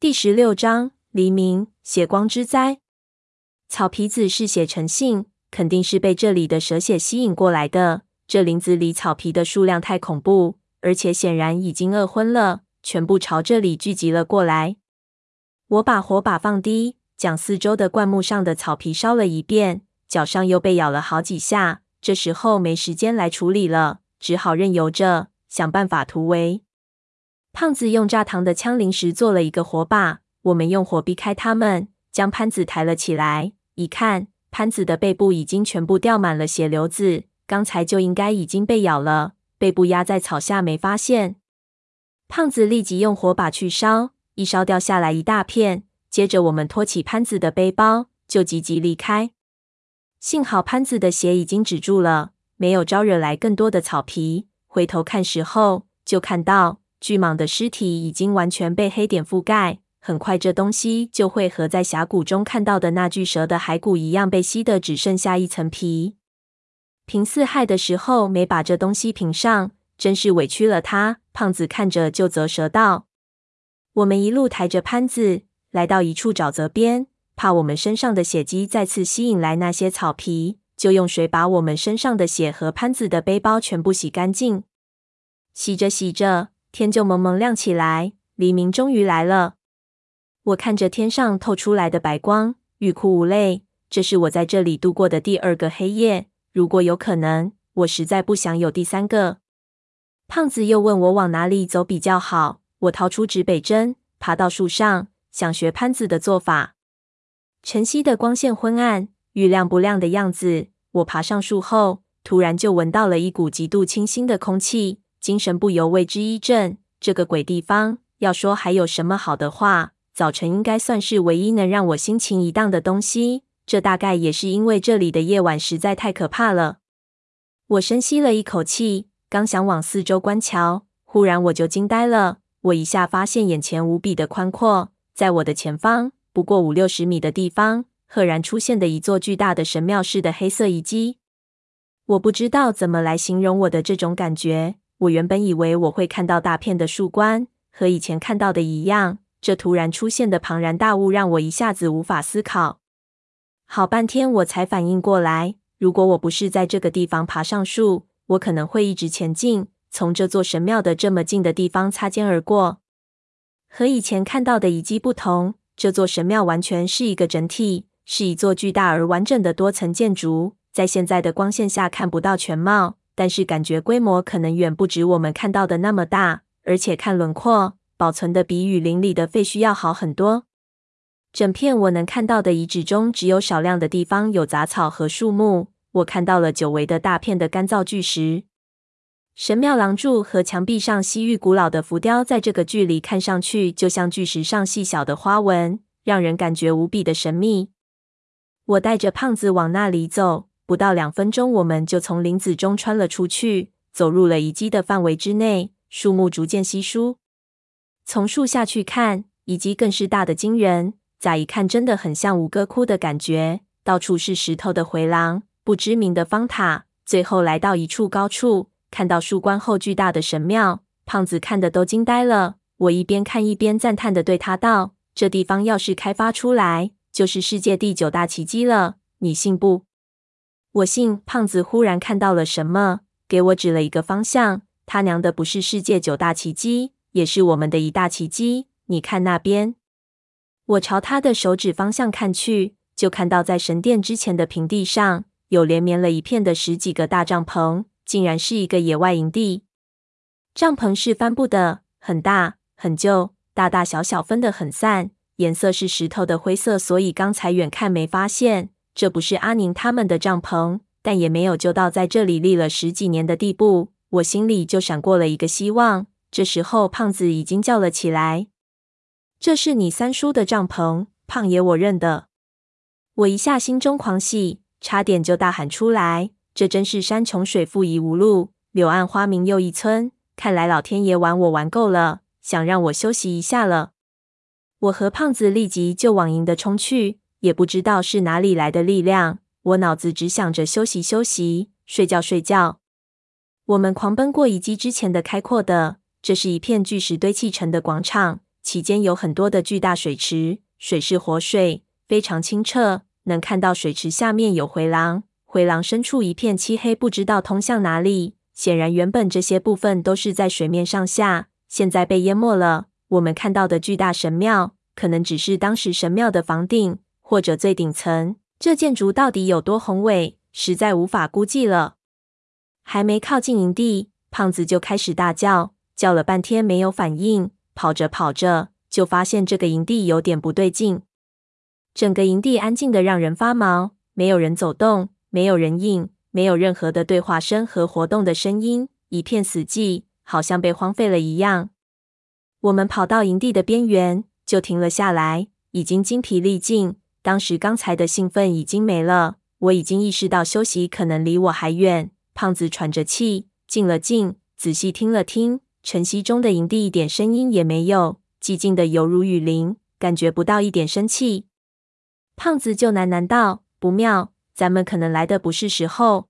第十六章黎明血光之灾。草皮子是血成性，肯定是被这里的蛇血吸引过来的。这林子里草皮的数量太恐怖，而且显然已经饿昏了，全部朝这里聚集了过来。我把火把放低，将四周的灌木上的草皮烧了一遍，脚上又被咬了好几下。这时候没时间来处理了，只好任由着，想办法突围。胖子用炸糖的枪临时做了一个火把，我们用火避开他们，将潘子抬了起来。一看，潘子的背部已经全部掉满了血流子，刚才就应该已经被咬了，背部压在草下没发现。胖子立即用火把去烧，一烧掉下来一大片。接着我们托起潘子的背包，就急急离开。幸好潘子的血已经止住了，没有招惹来更多的草皮。回头看时候，就看到。巨蟒的尸体已经完全被黑点覆盖，很快这东西就会和在峡谷中看到的那具蛇的骸骨一样，被吸得只剩下一层皮。平四害的时候没把这东西平上，真是委屈了他。胖子看着就啧舌道：“我们一路抬着潘子来到一处沼泽边，怕我们身上的血迹再次吸引来那些草皮，就用水把我们身上的血和潘子的背包全部洗干净。洗着洗着。”天就蒙蒙亮起来，黎明终于来了。我看着天上透出来的白光，欲哭无泪。这是我在这里度过的第二个黑夜。如果有可能，我实在不想有第三个。胖子又问我往哪里走比较好。我掏出指北针，爬到树上，想学潘子的做法。晨曦的光线昏暗，愈亮不亮的样子。我爬上树后，突然就闻到了一股极度清新的空气。精神不由为之一振。这个鬼地方，要说还有什么好的话，早晨应该算是唯一能让我心情一荡的东西。这大概也是因为这里的夜晚实在太可怕了。我深吸了一口气，刚想往四周观瞧，忽然我就惊呆了。我一下发现眼前无比的宽阔，在我的前方不过五六十米的地方，赫然出现的一座巨大的神庙似的黑色遗迹。我不知道怎么来形容我的这种感觉。我原本以为我会看到大片的树冠，和以前看到的一样。这突然出现的庞然大物让我一下子无法思考。好半天我才反应过来，如果我不是在这个地方爬上树，我可能会一直前进，从这座神庙的这么近的地方擦肩而过。和以前看到的遗迹不同，这座神庙完全是一个整体，是一座巨大而完整的多层建筑。在现在的光线下看不到全貌。但是感觉规模可能远不止我们看到的那么大，而且看轮廓，保存的比雨林里的废墟要好很多。整片我能看到的遗址中，只有少量的地方有杂草和树木。我看到了久违的大片的干燥巨石。神庙廊柱和墙壁上西域古老的浮雕，在这个距离看上去就像巨石上细小的花纹，让人感觉无比的神秘。我带着胖子往那里走。不到两分钟，我们就从林子中穿了出去，走入了遗迹的范围之内。树木逐渐稀疏，从树下去看，遗迹更是大的惊人。乍一看，真的很像吴哥窟的感觉，到处是石头的回廊，不知名的方塔。最后来到一处高处，看到树冠后巨大的神庙，胖子看得都惊呆了。我一边看一边赞叹的对他道：“这地方要是开发出来，就是世界第九大奇迹了，你信不？”我信。胖子忽然看到了什么，给我指了一个方向。他娘的，不是世界九大奇迹，也是我们的一大奇迹。你看那边。我朝他的手指方向看去，就看到在神殿之前的平地上有连绵了一片的十几个大帐篷，竟然是一个野外营地。帐篷是帆布的，很大很旧，大大小小分得很散，颜色是石头的灰色，所以刚才远看没发现。这不是阿宁他们的帐篷，但也没有旧到在这里立了十几年的地步。我心里就闪过了一个希望。这时候，胖子已经叫了起来：“这是你三叔的帐篷，胖爷，我认得。”我一下心中狂喜，差点就大喊出来：“这真是山穷水复疑无路，柳暗花明又一村。看来老天爷玩我玩够了，想让我休息一下了。”我和胖子立即就往营地冲去。也不知道是哪里来的力量，我脑子只想着休息休息、睡觉睡觉。我们狂奔过遗迹之前的开阔的，这是一片巨石堆砌成的广场，其间有很多的巨大水池，水是活水，非常清澈，能看到水池下面有回廊，回廊深处一片漆黑，不知道通向哪里。显然，原本这些部分都是在水面上下，现在被淹没了。我们看到的巨大神庙，可能只是当时神庙的房顶或者最顶层。这建筑到底有多宏伟，实在无法估计了。还没靠近营地，胖子就开始大叫，叫了半天没有反应。跑着跑着，就发现这个营地有点不对劲。整个营地安静得让人发毛，没有人走动，没有人影，没有任何的对话声和活动的声音，一片死寂，好像被荒废了一样。我们跑到营地的边缘，就停了下来，已经精疲力尽。当时刚才的兴奋已经没了，我已经意识到休息可能离我还远。胖子喘着气，静了静，仔细听了听，晨曦中的营地一点声音也没有，寂静的犹如雨林，感觉不到一点生气。胖子就喃喃道：“不妙，咱们可能来的不是时候。”